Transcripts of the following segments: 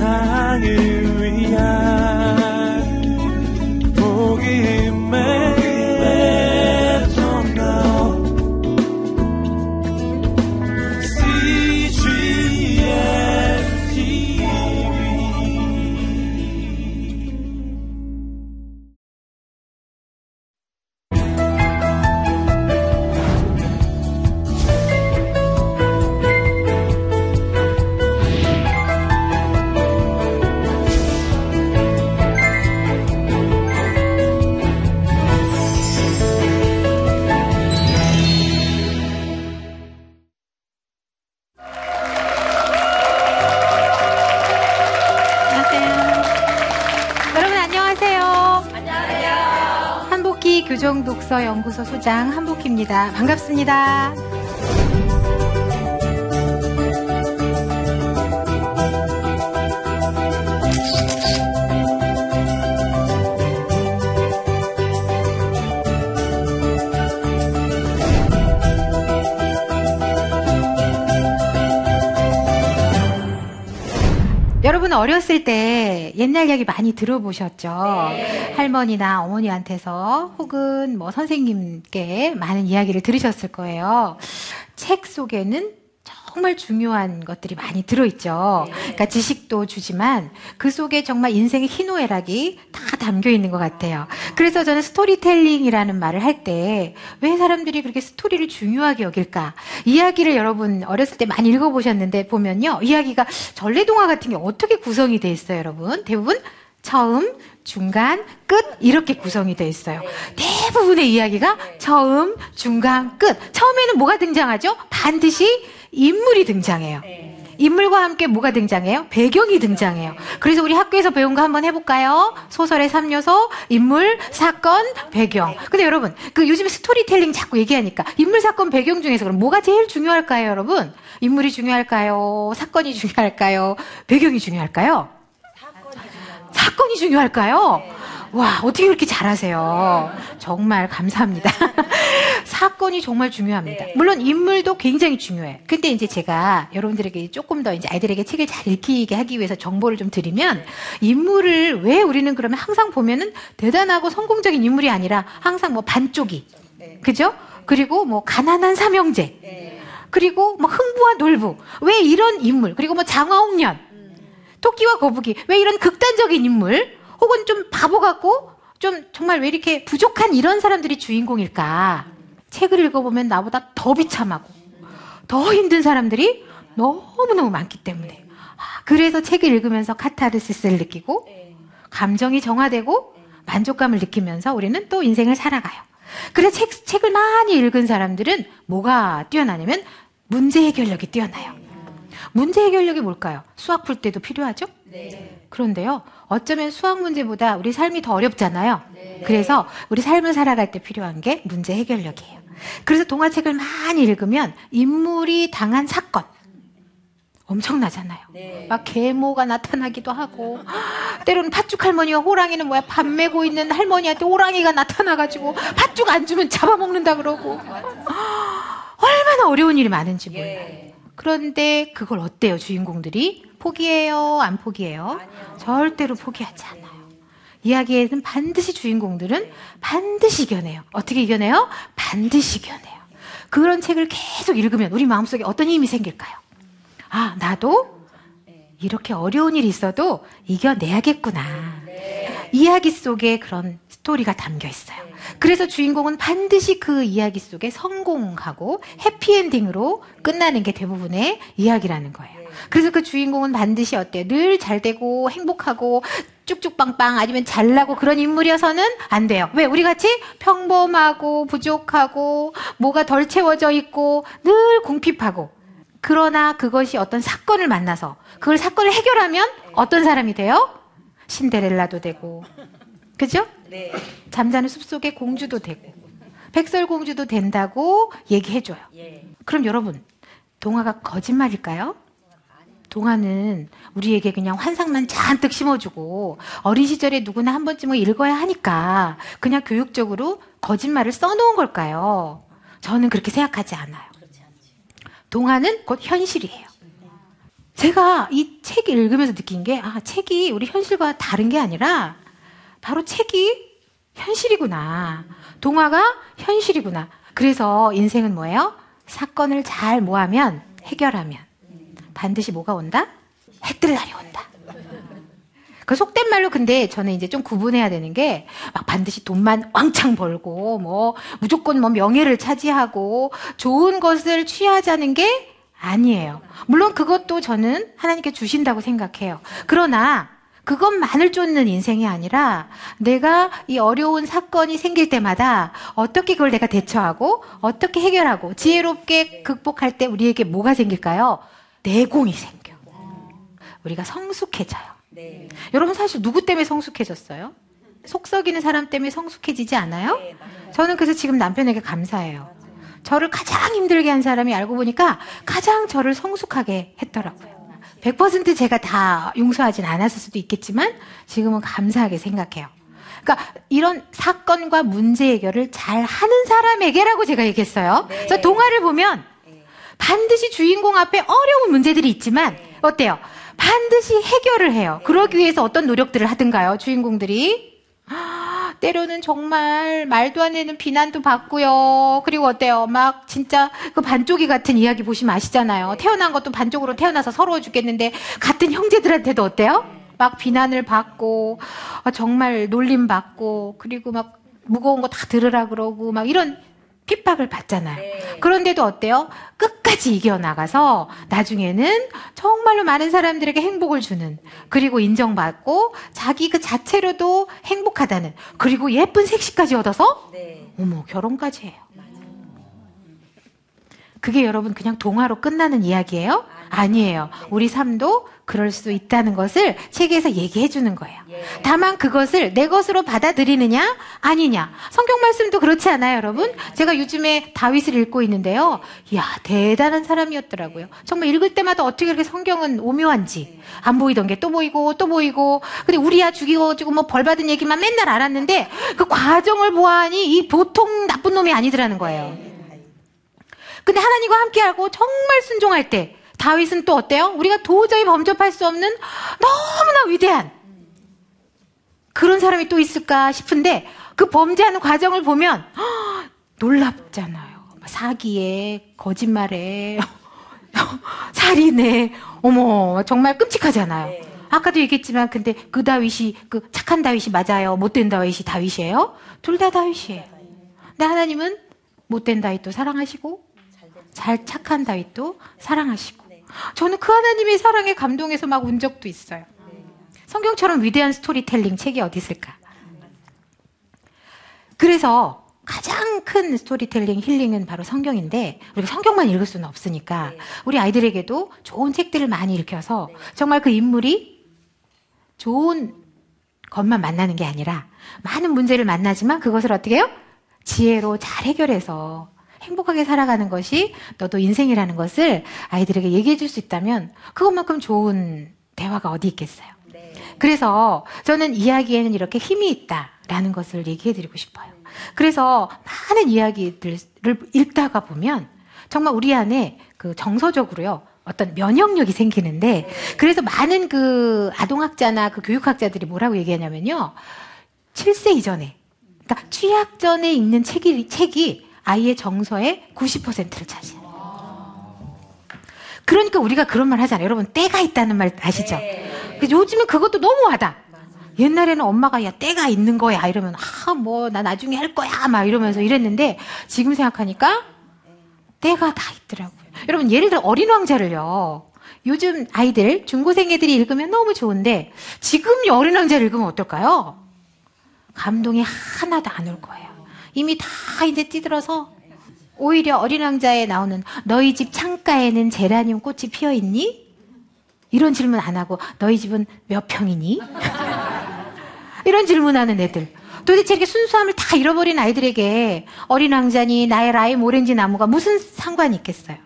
세상을 연구소 소장 한복희입니다. 반갑습니다. 여러분 어렸을 때 옛날 이야기 많이 들어보셨죠? 네. 할머니나 어머니한테서 혹은 뭐 선생님께 많은 이야기를 들으셨을 거예요. 책 속에는 정말 중요한 것들이 많이 들어있죠. 네. 그러니까 지식도 주지만 그 속에 정말 인생의 희노애락이 다 담겨 있는 것 같아요. 그래서 저는 스토리텔링이라는 말을 할 때 왜 사람들이 그렇게 스토리를 중요하게 여길까? 이야기를 여러분 어렸을 때 많이 읽어보셨는데 보면요. 이야기가 전래동화 같은 게 어떻게 구성이 돼 있어요, 여러분? 대부분 처음, 중간, 끝 이렇게 구성이 돼 있어요. 대부분의 이야기가 처음, 중간, 끝. 처음에는 뭐가 등장하죠? 반드시 인물이 등장해요. 네. 인물과 함께 뭐가 등장해요? 배경이 등장해요. 그래서 우리 학교에서 배운 거 한번 해볼까요? 소설의 3요소, 인물, 사건, 배경. 근데 여러분, 그 요즘 스토리텔링 자꾸 얘기하니까 인물, 사건, 배경 중에서 그럼 뭐가 제일 중요할까요, 여러분? 인물이 중요할까요? 사건이 중요할까요? 배경이 중요할까요? 사건이 중요할까요? 와, 어떻게 그렇게 잘하세요? 정말 감사합니다. 사건이 정말 중요합니다. 네. 물론 인물도 굉장히 중요해. 근데 이제 제가 여러분들에게 조금 더 이제 아이들에게 책을 잘 읽히게 하기 위해서 정보를 좀 드리면 인물을 왜 우리는 그러면 항상 보면은 대단하고 성공적인 인물이 아니라 항상 뭐 반쪽이. 네. 그죠? 그리고 뭐 가난한 삼형제. 네. 그리고 뭐 흥부와 놀부. 왜 이런 인물? 그리고 뭐 장화홍련. 음. 토끼와 거북이. 왜 이런 극단적인 인물? 혹은 좀 바보 같고 좀 정말 왜 이렇게 부족한 이런 사람들이 주인공일까? 책을 읽어보면 나보다 더 비참하고 더 힘든 사람들이 너무너무 많기 때문에. 아, 그래서 책을 읽으면서 카타르시스를 느끼고 감정이 정화되고 만족감을 느끼면서 우리는 또 인생을 살아가요. 그래서 책, 책을 많이 읽은 사람들은 뭐가 뛰어나냐면 문제 해결력이 뛰어나요. 문제 해결력이 뭘까요? 수학 풀 때도 필요하죠? 네. 그런데요, 어쩌면 수학 문제보다 우리 삶이 더 어렵잖아요. 네. 그래서 우리 삶을 살아갈 때 필요한 게 문제 해결력이에요. 그래서 동화책을 많이 읽으면 인물이 당한 사건, 엄청나잖아요. 네. 막 계모가 나타나기도 하고 때로는 팥죽 할머니와 호랑이는 뭐야 밥 메고 있는 할머니한테 호랑이가 나타나가지고 팥죽 안 주면 잡아먹는다 그러고 얼마나 어려운 일이 많은지 몰라요. 예. 그런데 그걸 어때요 주인공들이 포기해요 안 포기해요? 절대로 포기하지 않아요. 이야기에는 반드시 주인공들은 반드시 이겨내요. 어떻게 이겨내요? 반드시 이겨내요. 그런 책을 계속 읽으면 우리 마음속에 어떤 힘이 생길까요? 아, 나도 이렇게 어려운 일이 있어도 이겨내야겠구나. 이야기 속에 그런 스토리가 담겨 있어요. 그래서 주인공은 반드시 그 이야기 속에 성공하고 해피엔딩으로 끝나는 게 대부분의 이야기라는 거예요. 그래서 그 주인공은 반드시 어때? 늘잘 되고 행복하고 쭉쭉빵빵 아니면 잘나고 그런 인물이어서는 안 돼요. 왜? 우리 같이 평범하고 부족하고 뭐가 덜 채워져 있고 늘 궁핍하고 그러나 그것이 어떤 사건을 만나서 그걸 사건을 해결하면 어떤 사람이 돼요? 신데렐라도 되고 그죠? 네. 잠자는 숲속의 공주도 되고 백설공주도 된다고 얘기해줘요. 예. 그럼 여러분 동화가 거짓말일까요? 동화는 우리에게 그냥 환상만 잔뜩 심어주고 어린 시절에 누구나 한 번쯤은 읽어야 하니까 그냥 교육적으로 거짓말을 써놓은 걸까요? 저는 그렇게 생각하지 않아요. 동화는 곧 현실이에요. 제가 이 책 읽으면서 느낀 게, 아, 책이 우리 현실과 다른 게 아니라, 바로 책이 현실이구나. 동화가 현실이구나. 그래서 인생은 뭐예요? 사건을 잘 모하면, 해결하면, 반드시 뭐가 온다? 해뜰 날이 온다. 그 속된 말로 근데 저는 이제 좀 구분해야 되는 게 막 반드시 돈만 왕창 벌고 뭐 무조건 뭐 명예를 차지하고 좋은 것을 취하자는 게 아니에요. 물론 그것도 저는 하나님께 주신다고 생각해요. 그러나 그것만을 쫓는 인생이 아니라 내가 이 어려운 사건이 생길 때마다 어떻게 그걸 내가 대처하고 어떻게 해결하고 지혜롭게 극복할 때 우리에게 뭐가 생길까요? 내공이 생겨. 우리가 성숙해져요. 네. 여러분 사실 누구 때문에 성숙해졌어요? 속 썩이는 사람 때문에 성숙해지지 않아요? 네, 맞아요. 저는 그래서 지금 남편에게 감사해요. 저를 가장 힘들게 한 사람이 알고 보니까 가장 저를 성숙하게 했더라고요. 100% 제가 다 용서하진 않았을 수도 있겠지만 지금은 감사하게 생각해요. 그러니까 이런 사건과 문제 해결을 잘 하는 사람에게라고 제가 얘기했어요. 네. 그래서 동화를 보면 네. 반드시 주인공 앞에 어려운 문제들이 있지만 어때요? 반드시 해결을 해요. 그러기 위해서 어떤 노력들을 하든가요, 주인공들이? 아, 때로는 정말 말도 안 되는 비난도 받고요. 그리고 어때요? 막 진짜 그 반쪽이 같은 이야기 보시면 아시잖아요. 태어난 것도 반쪽으로 태어나서 서러워 죽겠는데 같은 형제들한테도 어때요? 막 비난을 받고 아, 정말 놀림 받고 그리고 막 무거운 거 다 들으라 그러고 막 이런 핍박을 받잖아요. 네. 그런데도 어때요? 끝까지 이겨나가서 나중에는 정말로 많은 사람들에게 행복을 주는, 그리고 인정받고 자기 그 자체로도 행복하다는, 그리고 예쁜 색시까지 얻어서, 네. 어머, 결혼까지 해요. 그게 여러분 그냥 동화로 끝나는 이야기예요? 아니에요. 우리 삶도 그럴 수 있다는 것을 책에서 얘기해 주는 거예요. 예. 다만 그것을 내 것으로 받아들이느냐 아니냐 성경 말씀도 그렇지 않아요 여러분 제가 요즘에 다윗을 읽고 있는데요 이야 대단한 사람이었더라고요 정말 읽을 때마다 어떻게 그렇게 성경은 오묘한지 안 보이던 게 또 보이고 또 보이고 근데 우리야 죽이고 뭐벌 받은 얘기만 맨날 알았는데 그 과정을 보아하니 이 보통 나쁜 놈이 아니더라는 거예요 근데 하나님과 함께하고 정말 순종할 때 다윗은 또 어때요? 우리가 도저히 범접할 수 없는 너무나 위대한 그런 사람이 또 있을까 싶은데 그 범죄하는 과정을 보면 헉, 놀랍잖아요. 사기에 거짓말에 살인에 어머 정말 끔찍하잖아요. 네. 아까도 얘기했지만 근데 그 다윗이 그 착한 다윗이 맞아요. 못된 다윗이 다윗이에요? 둘 다 다윗이에요. 근데 하나님은 못된 다윗도 사랑하시고 잘 착한 다윗도 사랑하시고 저는 그 하나님의 사랑에 감동해서 막 운 적도 있어요. 성경처럼 위대한 스토리텔링 책이 어디 있을까? 그래서 가장 큰 스토리텔링 힐링은 바로 성경인데 우리가 성경만 읽을 수는 없으니까 네. 우리 아이들에게도 좋은 책들을 많이 읽혀서 정말 그 인물이 좋은 것만 만나는 게 아니라 많은 문제를 만나지만 그것을 어떻게 해요? 지혜로 잘 해결해서 행복하게 살아가는 것이 너도 인생이라는 것을 아이들에게 얘기해 줄 수 있다면 그것만큼 좋은 대화가 어디 있겠어요. 네. 그래서 저는 이야기에는 이렇게 힘이 있다라는 것을 얘기해 드리고 싶어요. 그래서 많은 이야기들을 읽다가 보면 정말 우리 안에 그 정서적으로요. 어떤 면역력이 생기는데 그래서 많은 그 아동학자나 그 교육학자들이 뭐라고 얘기하냐면요. 7세 이전에 그러니까 취약 전에 읽는 책이 책이 아이의 정서의 90%를 차지해요. 그러니까 우리가 그런 말 하잖아요. 여러분 때가 있다는 말 아시죠? 네. 그 요즘은 그것도 너무하다. 옛날에는 엄마가 야 때가 있는 거야 이러면 아 뭐 나 나중에 할 거야 막 이러면서 이랬는데 지금 생각하니까 때가 다 있더라고요. 여러분 예를 들어 어린 왕자를요. 요즘 아이들 중고생 애들이 읽으면 너무 좋은데 지금 이 어린 왕자를 읽으면 어떨까요? 감동이 하나도 안 올 거예요. 이미 다 이제 찌들어서 오히려 어린 왕자에 나오는 너희 집 창가에는 제라늄 꽃이 피어 있니? 이런 질문 안 하고 너희 집은 몇 평이니? 이런 질문하는 애들. 도대체 이렇게 순수함을 다 잃어버린 아이들에게 어린 왕자니 나의 라임 오렌지 나무가 무슨 상관이 있겠어요?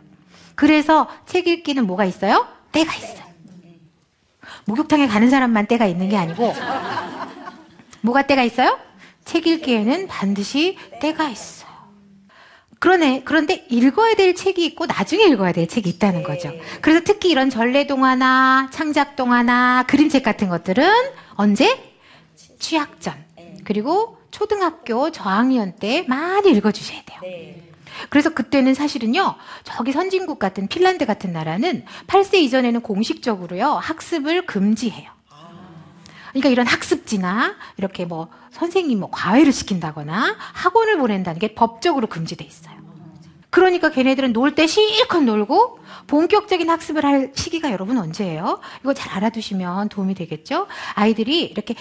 그래서 책 읽기는 뭐가 있어요? 때가 있어요. 목욕탕에 가는 사람만 때가 있는 게 아니고 뭐가 때가 있어요? 책 읽기에는 반드시 때가 있어요. 그러네. 그런데 읽어야 될 책이 있고 나중에 읽어야 될 책이 있다는 거죠. 그래서 특히 이런 전래동화나 창작동화나 그림책 같은 것들은 언제? 취학전. 그리고 초등학교 저학년 때 많이 읽어주셔야 돼요. 그래서 그때는 사실은요, 저기 선진국 같은 핀란드 같은 나라는 8세 이전에는 공식적으로요, 학습을 금지해요. 그러니까 이런 학습지나 이렇게 뭐 선생님 뭐 과외를 시킨다거나 학원을 보낸다는 게 법적으로 금지돼 있어요. 그러니까 걔네들은 놀 때 실컷 놀고 본격적인 학습을 할 시기가 여러분 언제예요? 이거 잘 알아두시면 도움이 되겠죠? 아이들이 이렇게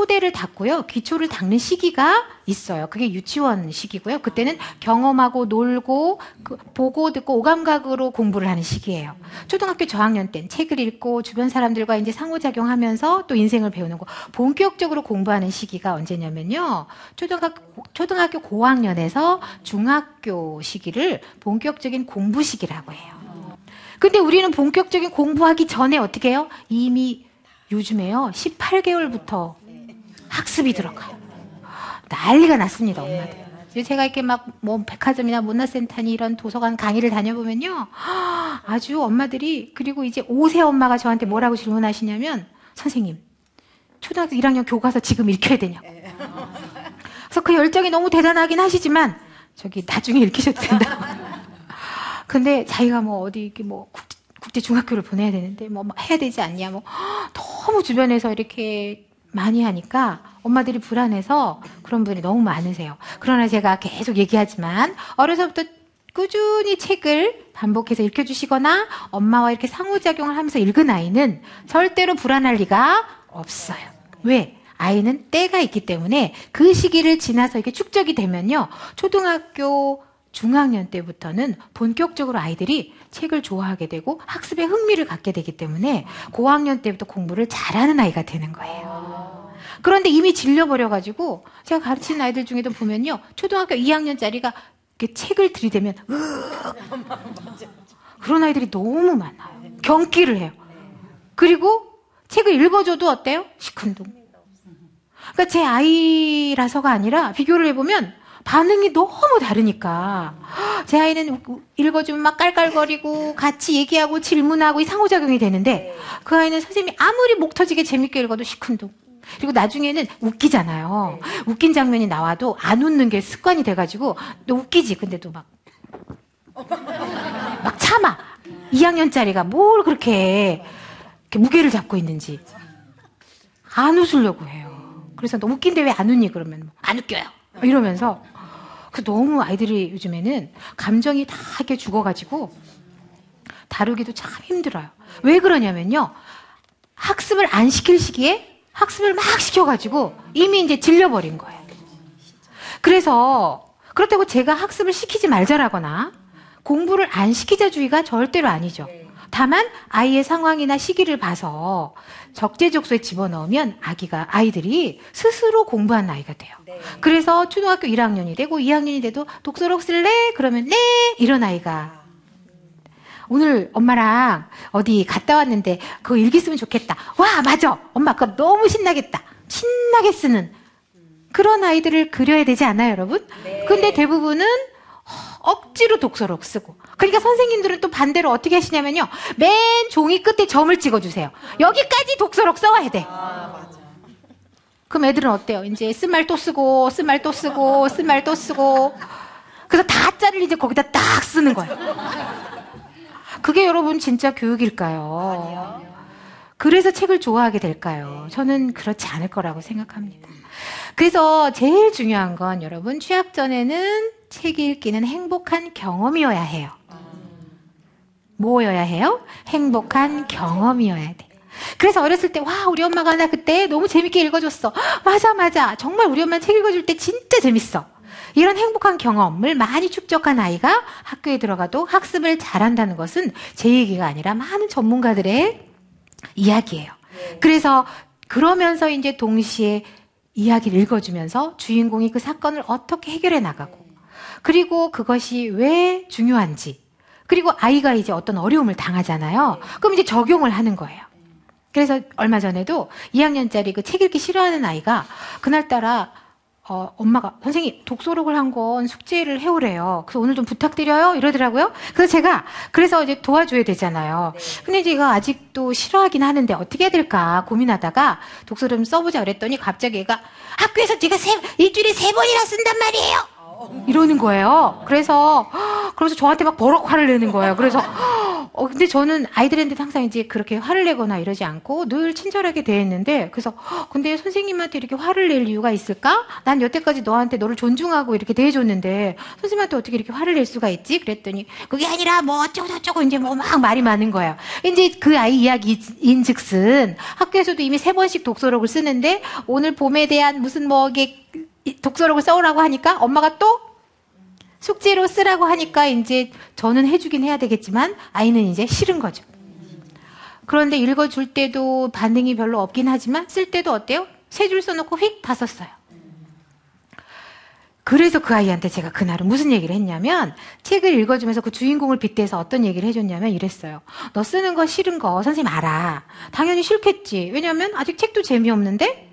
토대를 닦고요. 기초를 닦는 시기가 있어요. 그게 유치원 시기고요. 그때는 경험하고 놀고 그 보고 듣고 오감각으로 공부를 하는 시기예요. 초등학교 저학년 때는 책을 읽고 주변 사람들과 이제 상호작용하면서 또 인생을 배우는 거. 본격적으로 공부하는 시기가 언제냐면요. 초등학교 초등학교 고학년에서 중학교 시기를 본격적인 공부 시기라고 해요. 근데 우리는 본격적인 공부하기 전에 어떻게 해요? 이미 요즘에요. 18개월부터 학습이 들어가요. 난리가 났습니다, 엄마들. 제가 이렇게 막 뭐 백화점이나 문화센터니 이런 도서관 강의를 다녀보면요. 아주 엄마들이 그리고 이제 5세 엄마가 저한테 뭐라고 질문하시냐면 선생님, 초등학교 1학년 교과서 지금 읽혀야 되냐고. 그래서 그 열정이 너무 대단하긴 하시지만 저기 나중에 읽히셔도 된다고. 근데 자기가 뭐 어디 이렇게 뭐 국제 중학교를 보내야 되는데 뭐 해야 되지 않냐 뭐 너무 주변에서 이렇게 많이 하니까 엄마들이 불안해서 그런 분이 너무 많으세요. 그러나 제가 계속 얘기하지만 어려서부터 꾸준히 책을 반복해서 읽혀주시거나 엄마와 이렇게 상호작용을 하면서 읽은 아이는 절대로 불안할 리가 없어요. 왜? 아이는 때가 있기 때문에 그 시기를 지나서 이렇게 축적이 되면요. 초등학교 중학년 때부터는 본격적으로 아이들이 책을 좋아하게 되고 학습에 흥미를 갖게 되기 때문에 고학년 때부터 공부를 잘하는 아이가 되는 거예요. 그런데 이미 질려버려가지고 제가 가르치는 아이들 중에도 보면요. 초등학교 2학년짜리가 이렇게 책을 들이대면 으악! 그런 아이들이 너무 많아요. 경기를 해요. 그리고 책을 읽어줘도 어때요? 시큰둥. 그러니까 제 아이라서가 아니라 비교를 해보면 반응이 너무 다르니까. 제 아이는 읽어주면 막 깔깔거리고 같이 얘기하고 질문하고 이 상호작용이 되는데 그 아이는 선생님이 아무리 목 터지게 재밌게 읽어도 시큰둥. 그리고 나중에는 웃기잖아요. 웃긴 장면이 나와도 안 웃는 게 습관이 돼가지고 너 웃기지. 근데도 막. 막 참아. 2학년짜리가 뭘 그렇게 무게를 잡고 있는지. 안 웃으려고 해요. 그래서 너 웃긴데 왜 안 웃니? 그러면 뭐, 안 웃겨요 이러면서 그 너무 아이들이 요즘에는 감정이 다 이렇게 죽어가지고 다루기도 참 힘들어요. 왜 그러냐면요. 학습을 안 시킬 시기에 학습을 막 시켜가지고 이미 이제 질려버린 거예요. 그래서 그렇다고 제가 학습을 시키지 말자라거나 공부를 안 시키자주의가 절대로 아니죠. 다만 아이의 상황이나 시기를 봐서 적재적소에 집어넣으면 아기가 아이들이 스스로 공부하는 아이가 돼요. 그래서 초등학교 1학년이 되고 2학년이 돼도 독서록 쓸래? 그러면 네 이런 아이가 오늘 엄마랑 어디 갔다 왔는데 그거 일기 쓰면 좋겠다. 와 맞아 엄마 그거 너무 신나겠다. 신나게 쓰는 그런 아이들을 그려야 되지 않아요, 여러분? 근데 대부분은 억지로 독서록 쓰고. 그러니까 선생님들은 또 반대로 어떻게 하시냐면요. 맨 종이 끝에 점을 찍어주세요. 여기까지 독서록 써와야 돼. 그럼 애들은 어때요? 이제 쓴 말 또 쓰고, 쓴 말 또 쓰고, 쓴 말 또 쓰고. 그래서 다짜를 이제 거기다 딱 쓰는 거예요. 그게 여러분 진짜 교육일까요? 그래서 책을 좋아하게 될까요? 저는 그렇지 않을 거라고 생각합니다. 그래서 제일 중요한 건 여러분 취학 전에는 책 읽기는 행복한 경험이어야 해요. 뭐여야 해요? 행복한 경험이어야 돼. 그래서 어렸을 때, 와, 우리 엄마가 나 그때 너무 재밌게 읽어줬어. 맞아, 맞아. 정말 우리 엄마 책 읽어줄 때 진짜 재밌어. 이런 행복한 경험을 많이 축적한 아이가 학교에 들어가도 학습을 잘한다는 것은 제 얘기가 아니라 많은 전문가들의 이야기예요. 그래서 그러면서 이제 동시에 이야기를 읽어주면서 주인공이 그 사건을 어떻게 해결해 나가고 그리고 그것이 왜 중요한지 그리고 아이가 이제 어떤 어려움을 당하잖아요. 그럼 이제 적용을 하는 거예요. 그래서 얼마 전에도 2학년짜리 그 책 읽기 싫어하는 아이가 그날따라 어, 엄마가 선생님 독서록을 한 권 숙제를 해오래요. 그래서 오늘 좀 부탁드려요 이러더라고요. 그래서 제가 그래서 이제 도와줘야 되잖아요. 근데 제가 아직도 싫어하긴 하는데 어떻게 해야 될까 고민하다가 독서를 좀 써보자 그랬더니 갑자기 얘가 학교에서 제가 세, 일주일에 세 번이나 쓴단 말이에요. 이러는 거예요. 그래서 헉, 그래서 저한테 막 버럭 화를 내는 거예요. 그래서 어 근데 저는 아이들한테 항상 이제 그렇게 화를 내거나 이러지 않고 늘 친절하게 대했는데 그래서 헉, 근데 선생님한테 이렇게 화를 낼 이유가 있을까? 난 여태까지 너한테 너를 존중하고 이렇게 대해줬는데 선생님한테 어떻게 이렇게 화를 낼 수가 있지? 그랬더니 그게 아니라 뭐 어쩌고 저쩌고 이제 뭐 막 말이 많은 거예요. 이제 그 아이 이야기인즉슨 학교에서도 이미 세 번씩 독서록을 쓰는데 오늘 봄에 대한 무슨 뭐 이게 독서록을 써오라고 하니까 엄마가 또 숙제로 쓰라고 하니까 이제 저는 해주긴 해야 되겠지만 아이는 이제 싫은 거죠. 그런데 읽어줄 때도 반응이 별로 없긴 하지만 쓸 때도 어때요? 세 줄 써놓고 휙 다 썼어요. 그래서 그 아이한테 제가 그날은 무슨 얘기를 했냐면 책을 읽어주면서 그 주인공을 빗대서 어떤 얘기를 해줬냐면 이랬어요. 너 쓰는 거 싫은 거 선생님 알아. 당연히 싫겠지. 왜냐면 아직 책도 재미없는데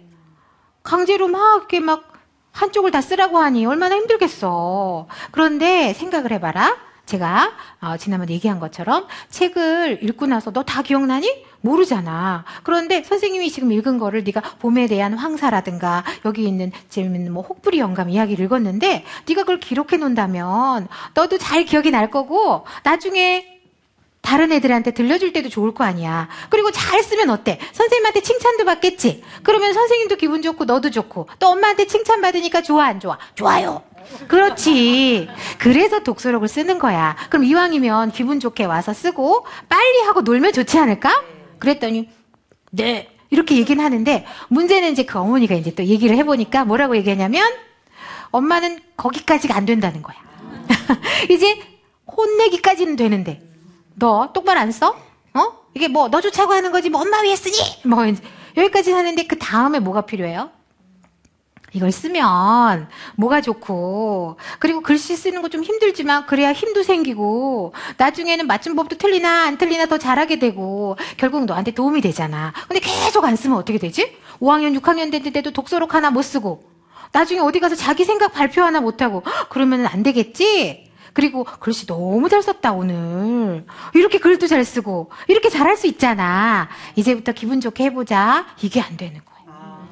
강제로 막 이렇게 막 한쪽을 다 쓰라고 하니 얼마나 힘들겠어. 그런데 생각을 해봐라. 제가 어, 지난번에 얘기한 것처럼 책을 읽고 나서 너 다 기억나니? 모르잖아. 그런데 선생님이 지금 읽은 거를 네가 봄에 대한 황사라든가 여기 있는 재밌는 뭐 혹부리 영감 이야기를 읽었는데 네가 그걸 기록해 놓는다면 너도 잘 기억이 날 거고 나중에 다른 애들한테 들려줄 때도 좋을 거 아니야. 그리고 잘 쓰면 어때? 선생님한테 칭찬도 받겠지? 그러면 선생님도 기분 좋고 너도 좋고 또 엄마한테 칭찬 받으니까 좋아 안 좋아? 좋아요. 그렇지. 그래서 독서록을 쓰는 거야. 그럼 이왕이면 기분 좋게 와서 쓰고 빨리 하고 놀면 좋지 않을까? 그랬더니 네. 이렇게 얘기는 하는데 문제는 이제 그 어머니가 이제 또 얘기를 해보니까 뭐라고 얘기하냐면 엄마는 거기까지가 안 된다는 거야. 이제 혼내기까지는 되는데 너 똑바로 안 써? 어? 이게 뭐 너 좋자고 하는 거지 뭐 엄마 위해 쓰니? 뭐 이제 여기까지 하는데 그 다음에 뭐가 필요해요? 이걸 쓰면 뭐가 좋고 그리고 글씨 쓰는 거 좀 힘들지만 그래야 힘도 생기고 나중에는 맞춤법도 틀리나 안 틀리나 더 잘하게 되고 결국 너한테 도움이 되잖아. 근데 계속 안 쓰면 어떻게 되지? 5학년 6학년 됐는데도 독서록 하나 못 쓰고 나중에 어디 가서 자기 생각 발표 하나 못 하고 그러면 안 되겠지? 그리고 글씨 너무 잘 썼다, 오늘. 이렇게 글도 잘 쓰고, 이렇게 잘할 수 있잖아. 이제부터 기분 좋게 해보자. 이게 안 되는 거예요.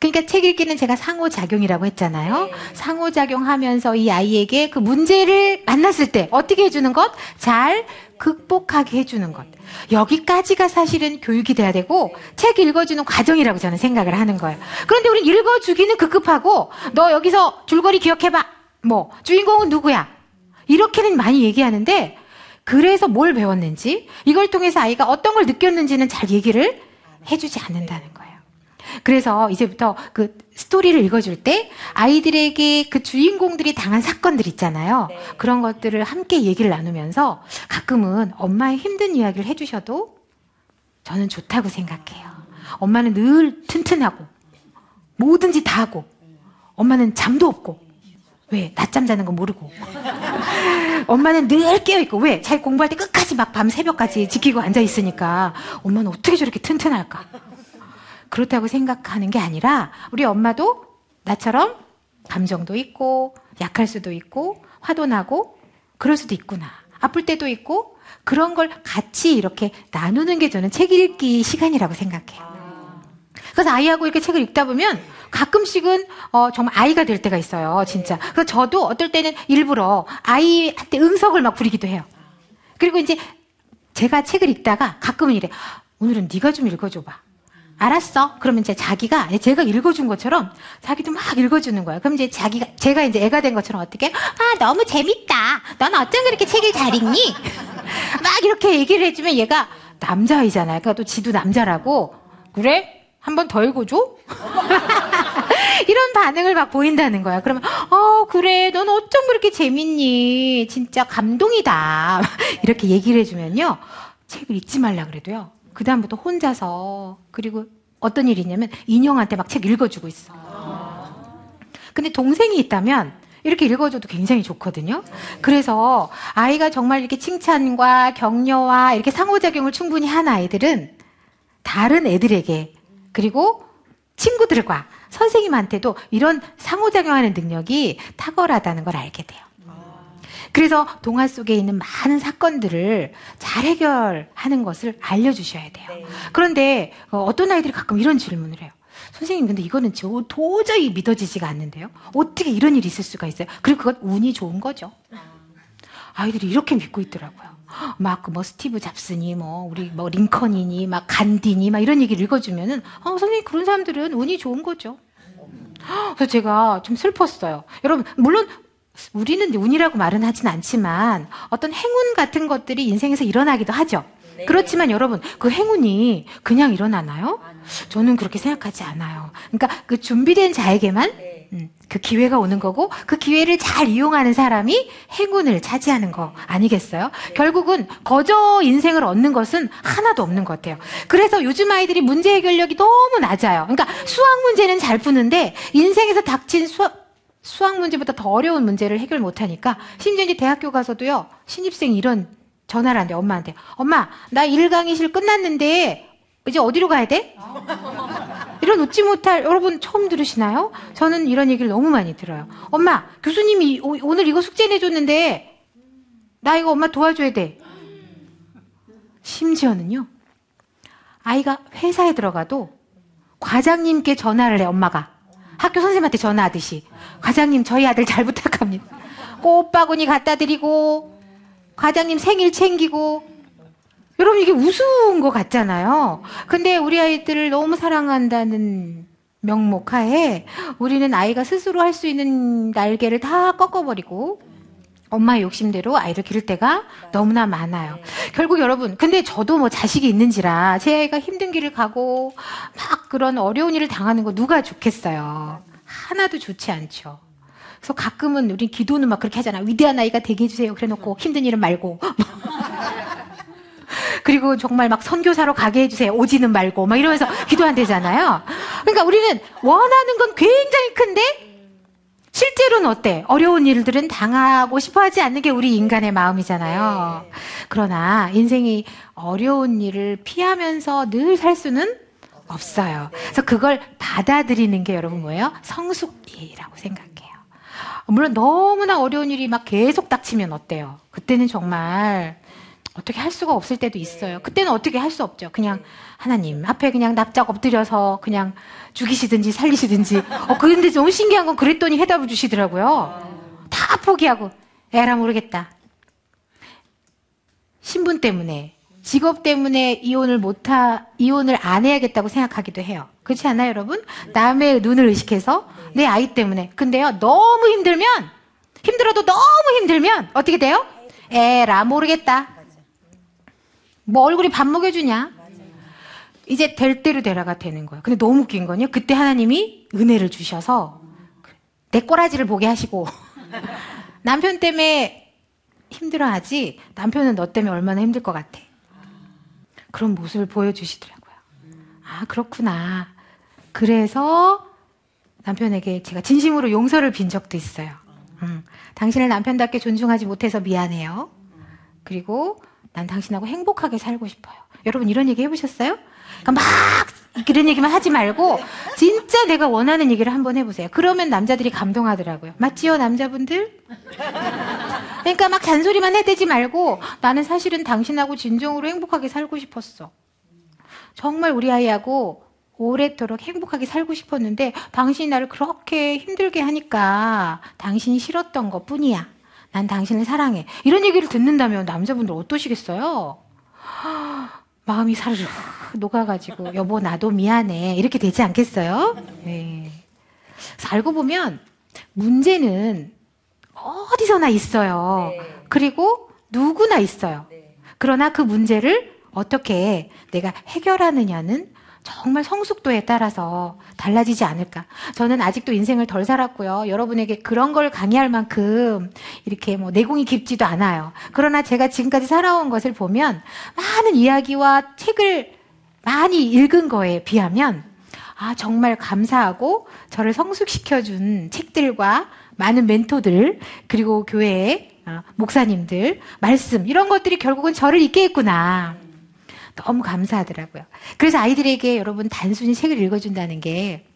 그러니까 책 읽기는 제가 상호작용이라고 했잖아요. 상호작용하면서 이 아이에게 그 문제를 만났을 때 어떻게 해주는 것? 잘 극복하게 해주는 것. 여기까지가 사실은 교육이 돼야 되고 책 읽어주는 과정이라고 저는 생각을 하는 거예요. 그런데 우리 읽어주기는 급급하고 너 여기서 줄거리 기억해봐. 뭐, 주인공은 누구야? 이렇게는 많이 얘기하는데, 그래서 뭘 배웠는지, 이걸 통해서 아이가 어떤 걸 느꼈는지는 잘 얘기를 해주지 않는다는 거예요. 그래서 이제부터 그 스토리를 읽어줄 때 아이들에게 그 주인공들이 당한 사건들 있잖아요. 네. 그런 것들을 함께 얘기를 나누면서 가끔은 엄마의 힘든 이야기를 해주셔도 저는 좋다고 생각해요. 엄마는 늘 튼튼하고 뭐든지 다 하고 엄마는 잠도 없고 왜? 낮잠 자는 거 모르고. 엄마는 늘 깨어있고, 왜? 잘 공부할 때 끝까지 막 밤 새벽까지 지키고 앉아있으니까, 엄마는 어떻게 저렇게 튼튼할까? 그렇다고 생각하는 게 아니라, 우리 엄마도 나처럼 감정도 있고, 약할 수도 있고, 화도 나고, 그럴 수도 있구나. 아플 때도 있고, 그런 걸 같이 이렇게 나누는 게 저는 책 읽기 시간이라고 생각해요. 그래서 아이하고 이렇게 책을 읽다 보면 가끔씩은 어, 정말 아이가 될 때가 있어요, 진짜. 그래서 저도 어떨 때는 일부러 아이한테 응석을 막 부리기도 해요. 그리고 이제 제가 책을 읽다가 가끔은 이래. 오늘은 네가 좀 읽어줘봐. 알았어. 그러면 이제 자기가 제가 읽어준 것처럼 자기도 막 읽어주는 거야. 그럼 이제 자기가 제가 이제 애가 된 것처럼 어떻게? 아 너무 재밌다. 넌 어쩜 그렇게 책을 잘 읽니? 막 이렇게 얘기를 해주면 얘가 남자아이잖아요. 그러니까 또 지도 남자라고 그래? 한 번 더 읽어줘? 이런 반응을 막 보인다는 거야. 그러면, 어, 그래. 넌 어쩜 그렇게 재밌니? 진짜 감동이다. 이렇게 얘기를 해주면요. 책을 읽지 말라 그래도요. 그다음부터 혼자서, 그리고 어떤 일이 있냐면, 인형한테 막 책 읽어주고 있어. 근데 동생이 있다면, 이렇게 읽어줘도 굉장히 좋거든요. 그래서 아이가 정말 이렇게 칭찬과 격려와 이렇게 상호작용을 충분히 한 아이들은 다른 애들에게 그리고 친구들과 선생님한테도 이런 상호작용하는 능력이 탁월하다는 걸 알게 돼요. 그래서 동화 속에 있는 많은 사건들을 잘 해결하는 것을 알려주셔야 돼요. 그런데 어, 어떤 아이들이 가끔 이런 질문을 해요. 선생님, 근데 이거는 저 도저히 믿어지지가 않는데요? 어떻게 이런 일이 있을 수가 있어요? 그리고 그건 운이 좋은 거죠. 아이들이 이렇게 믿고 있더라고요. 막 뭐 스티브 잡스니 뭐 우리 뭐 링컨이니 막 간디니 막 이런 얘기를 읽어주면은 어 선생님 그런 사람들은 운이 좋은 거죠. 그래서 제가 좀 슬펐어요. 여러분 물론 우리는 운이라고 말은 하진 않지만 어떤 행운 같은 것들이 인생에서 일어나기도 하죠. 그렇지만 여러분 그 행운이 그냥 일어나나요? 저는 그렇게 생각하지 않아요. 그러니까 그 준비된 자에게만 음, 그 기회가 오는 거고 그 기회를 잘 이용하는 사람이 행운을 차지하는 거 아니겠어요? 결국은 거저 인생을 얻는 것은 하나도 없는 것 같아요. 그래서 요즘 아이들이 문제 해결력이 너무 낮아요. 그러니까 수학 문제는 잘 푸는데 인생에서 닥친 수학 수학 문제보다 더 어려운 문제를 해결 못하니까 심지어 이제 대학교 가서도요 신입생이 이런 전화를 한대 엄마한테 엄마 나 1강의실 끝났는데 이제 어디로 가야 돼? 이런 웃지 못할 여러분 처음 들으시나요? 저는 이런 얘기를 너무 많이 들어요. 엄마 교수님이 오, 오늘 이거 숙제 내줬는데 나 이거 엄마 도와줘야 돼. 심지어는요 아이가 회사에 들어가도 과장님께 전화를 해 엄마가 학교 선생님한테 전화하듯이 과장님 저희 아들 잘 부탁합니다. 꽃바구니 갖다 드리고 과장님 생일 챙기고 여러분 이게 우스운 것 같잖아요. 근데 우리 아이들을 너무 사랑한다는 명목 하에 우리는 아이가 스스로 할 수 있는 날개를 다 꺾어버리고 엄마의 욕심대로 아이를 기를 때가 너무나 많아요. 결국 여러분, 근데 저도 뭐 자식이 있는지라 제 아이가 힘든 길을 가고 막 그런 어려운 일을 당하는 거 누가 좋겠어요. 하나도 좋지 않죠. 그래서 가끔은 우리 기도는 막 그렇게 하잖아. 위대한 아이가 되게 해주세요. 그래 놓고 힘든 일은 말고. 그리고 정말 막 선교사로 가게 해주세요. 오지는 말고. 막 이러면서 기도한대잖아요. 그러니까 우리는 원하는 건 굉장히 큰데 실제로는 어때? 어려운 일들은 당하고 싶어 하지 않는 게 우리 인간의 마음이잖아요. 그러나 인생이 어려운 일을 피하면서 늘 살 수는 없어요. 그래서 그걸 받아들이는 게 여러분 뭐예요? 성숙이라고 생각해요. 물론 너무나 어려운 일이 막 계속 닥치면 어때요? 그때는 정말 어떻게 할 수가 없을 때도 있어요. 그때는 어떻게 할 수 없죠. 그냥 하나님 앞에 그냥 납작 엎드려서 그냥 죽이시든지 살리시든지. 어, 그런데 너무 신기한 건 그랬더니 해답을 주시더라고요. 다 포기하고 에라 모르겠다. 신분 때문에 직업 때문에 이혼을 못하 이혼을 안 해야겠다고 생각하기도 해요. 그렇지 않아요, 여러분? 남의 눈을 의식해서 내 아이 때문에. 근데요, 너무 힘들면 힘들어도 너무 힘들면 어떻게 돼요? 에라 모르겠다. 뭐 얼굴이 밥 먹여주냐? 이제 될 대로 되라가 되는 거예요. 근데 너무 웃긴 건요. 그때 하나님이 은혜를 주셔서 내 꼬라지를 보게 하시고 남편 때문에 힘들어하지 남편은 너 때문에 얼마나 힘들 것 같아. 그런 모습을 보여주시더라고요. 아 그렇구나. 그래서 남편에게 제가 진심으로 용서를 빈 적도 있어요. 음, 당신을 남편답게 존중하지 못해서 미안해요. 그리고 난 당신하고 행복하게 살고 싶어요. 여러분 이런 얘기 해보셨어요? 그러니까 막 그런 얘기만 하지 말고 진짜 내가 원하는 얘기를 한번 해보세요. 그러면 남자들이 감동하더라고요. 맞지요, 남자분들? 그러니까 막 잔소리만 해대지 말고 나는 사실은 당신하고 진정으로 행복하게 살고 싶었어. 정말 우리 아이하고 오래도록 행복하게 살고 싶었는데 당신이 나를 그렇게 힘들게 하니까 당신이 싫었던 것 뿐이야. 난 당신을 사랑해. 이런 얘기를 듣는다면 남자분들 어떠시겠어요? 마음이 사르르 녹아가지고 여보 나도 미안해 이렇게 되지 않겠어요? 네. 알고 보면 문제는 어디서나 있어요. 그리고 누구나 있어요. 그러나 그 문제를 어떻게 내가 해결하느냐는 정말 성숙도에 따라서 달라지지 않을까. 저는 아직도 인생을 덜 살았고요. 여러분에게 그런 걸 강의할 만큼 이렇게 뭐 내공이 깊지도 않아요. 그러나 제가 지금까지 살아온 것을 보면 많은 이야기와 책을 많이 읽은 거에 비하면 아, 정말 감사하고 저를 성숙시켜준 책들과 많은 멘토들, 그리고 교회의 어, 목사님들, 말씀, 이런 것들이 결국은 저를 있게 했구나. 너무 감사하더라고요. 그래서 아이들에게 여러분 단순히 책을 읽어준다는 게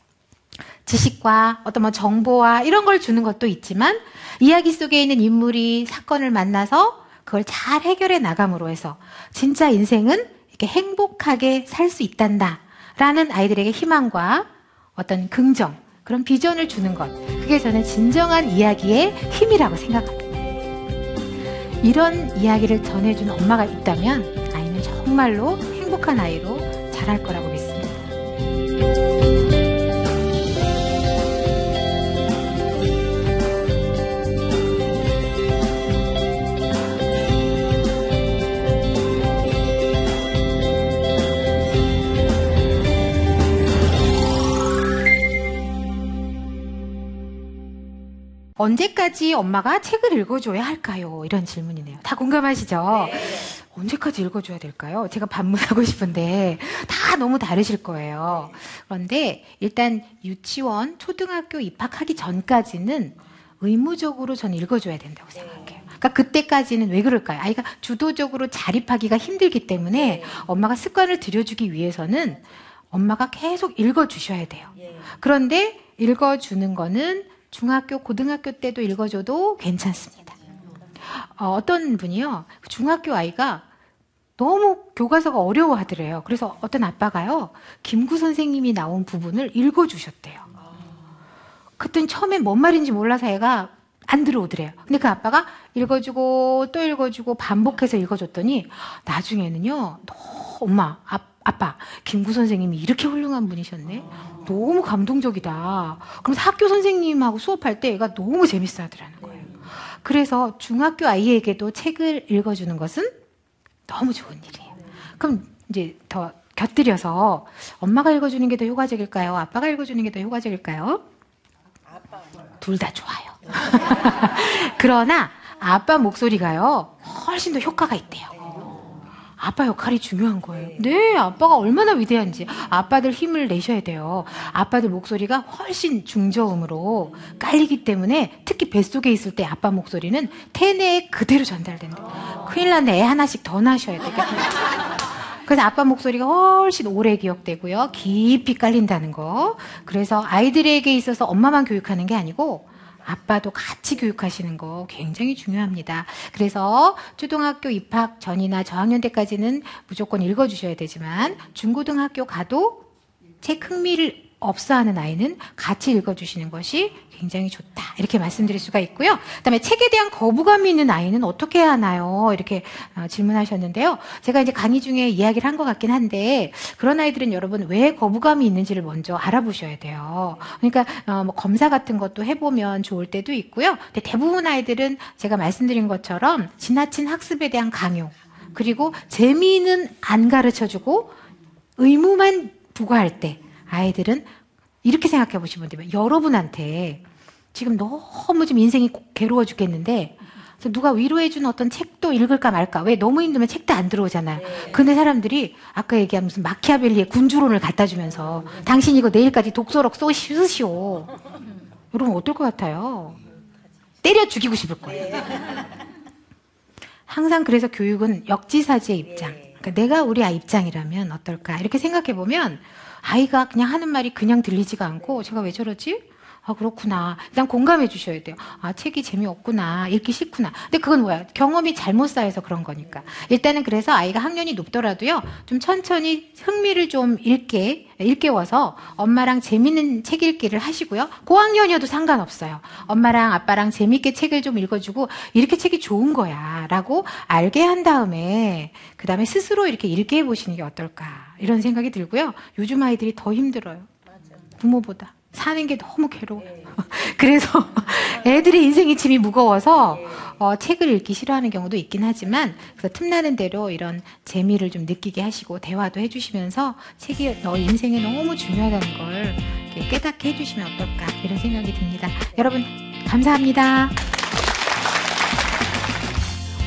지식과 어떤 뭐 정보와 이런 걸 주는 것도 있지만 이야기 속에 있는 인물이 사건을 만나서 그걸 잘 해결해 나감으로 해서 진짜 인생은 이렇게 행복하게 살 수 있단다. 라는 아이들에게 희망과 어떤 긍정, 그런 비전을 주는 것. 그게 저는 진정한 이야기의 힘이라고 생각합니다. 이런 이야기를 전해준 엄마가 있다면 정말로 행복한 아이로 자랄 거라고 믿습니다. 언제까지 엄마가 책을 읽어줘야 할까요? 이런 질문이네요. 다 공감하시죠? 언제까지 읽어줘야 될까요? 제가 반문하고 싶은데 다 너무 다르실 거예요. 그런데 일단 유치원, 초등학교 입학하기 전까지는 의무적으로 전 읽어줘야 된다고 생각해요. 그러니까 그때까지는 왜 그럴까요? 아이가 주도적으로 자립하기가 힘들기 때문에 엄마가 습관을 들여주기 위해서는 엄마가 계속 읽어주셔야 돼요. 그런데 읽어주는 거는 중학교, 고등학교 때도 읽어줘도 괜찮습니다. 어, 떤 분이요, 중학교 아이가 너무 교과서가 어려워하더래요. 그래서 어떤 아빠가요, 김구 선생님이 나온 부분을 읽어주셨대요. 그랬더니 처음엔 뭔 말인지 몰라서 애가 안 들어오더래요. 근데 그 아빠가 읽어주고 또 읽어주고 반복해서 읽어줬더니 나중에는요, 엄마, 아, 아빠, 김구 선생님이 이렇게 훌륭한 분이셨네? 너무 감동적이다. 그러면서 학교 선생님하고 수업할 때 애가 너무 재밌어 하더라는 거예요. 그래서 중학교 아이에게도 책을 읽어주는 것은 너무 좋은 일이에요. 그럼 이제 더 곁들여서 엄마가 읽어주는 게 더 효과적일까요? 아빠가 읽어주는 게 더 효과적일까요? 둘 다 좋아요. 그러나 아빠 목소리가요, 훨씬 더 효과가 있대요. 아빠 역할이 중요한 거예요. 네, 아빠가 얼마나 위대한지. 아빠들 힘을 내셔야 돼요. 아빠들 목소리가 훨씬 중저음으로 깔리기 때문에 특히 뱃속에 있을 때 아빠 목소리는 태내에 그대로 전달된다. 큰일 났네. 애 하나씩 더 낳으셔야 되겠다. 그래서 아빠 목소리가 훨씬 오래 기억되고요. 깊이 깔린다는 거. 그래서 아이들에게 있어서 엄마만 교육하는 게 아니고 아빠도 같이 교육하시는 거 굉장히 중요합니다. 그래서 초등학교 입학 전이나 저학년 때까지는 무조건 읽어주셔야 되지만 중고등학교 가도 책 흥미를 없어하는 아이는 같이 읽어주시는 것이 굉장히 좋다. 이렇게 말씀드릴 수가 있고요. 그다음에 책에 대한 거부감이 있는 아이는 어떻게 해야 하나요? 이렇게 어, 질문하셨는데요. 제가 이제 강의 중에 이야기를 한 것 같긴 한데 그런 아이들은 여러분 왜 거부감이 있는지를 먼저 알아보셔야 돼요. 그러니까 어, 뭐 검사 같은 것도 해보면 좋을 때도 있고요. 근데 대부분 아이들은 제가 말씀드린 것처럼 지나친 학습에 대한 강요 그리고 재미는 안 가르쳐주고 의무만 부과할 때 아이들은 이렇게 생각해 보시면 돼요. 여러분한테 지금 너무 좀 인생이 괴로워 죽겠는데 누가 위로해 주는 어떤 책도 읽을까 말까. 왜 너무 힘들면 책도 안 들어오잖아요. 근데 사람들이 아까 얘기한 무슨 마키아벨리의 군주론을 갖다 주면서 당신 이거 내일까지 독서록 쏘시- 쓰시오. 여러분 어떨 것 같아요? 때려 죽이고 싶을 거예요. 항상 그래서 교육은 역지사지의 입장. 그러니까 내가 우리 아이 입장이라면 어떨까? 이렇게 생각해 보면 아이가 그냥 하는 말이 그냥 들리지가 않고 제가 왜 저러지? 아, 그렇구나. 일단 공감해 주셔야 돼요. 아, 책이 재미없구나. 읽기 싫구나. 근데 그건 뭐야? 경험이 잘못 쌓여서 그런 거니까. 일단은 그래서 아이가 학년이 높더라도요, 좀 천천히 흥미를 좀 읽게, 일깨워서 엄마랑 재밌는 책 읽기를 하시고요. 고학년이어도 상관없어요. 엄마랑 아빠랑 재밌게 책을 좀 읽어주고, 이렇게 책이 좋은 거야. 라고 알게 한 다음에, 그 다음에 스스로 이렇게 읽게 해보시는 게 어떨까. 이런 생각이 들고요. 요즘 아이들이 더 힘들어요. 부모보다. 사는 게 너무 괴로워. 그래서 애들의 인생의 짐이 무거워서 어, 책을 읽기 싫어하는 경우도 있긴 하지만 그래서 틈나는 대로 이런 재미를 좀 느끼게 하시고 대화도 해주시면서 책이 너 인생에 너무 중요하다는 걸 이렇게 깨닫게 해주시면 어떨까 이런 생각이 듭니다. 여러분 감사합니다.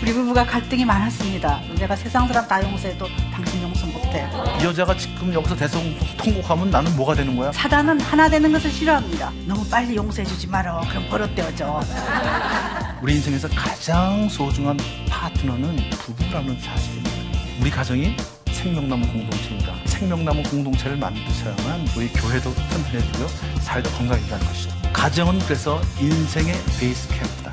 우리 부부가 갈등이 많았습니다. 내가 세상 사람 다 용서해도 당신 용서 못해. 이 여자가 지금 여기서 대성 통곡하면 나는 뭐가 되는 거야? 사단은 하나 되는 것을 싫어합니다. 너무 빨리 용서해주지 마라. 그럼 버릇되어져. 우리 인생에서 가장 소중한 파트너는 부부라는 사실입니다. 우리 가정이 생명나무 공동체입니다. 생명나무 공동체를 만드셔야만 우리 교회도 튼튼해지고요. 사회도 건강해지는 것이죠. 가정은 그래서 인생의 베이스 캠프다.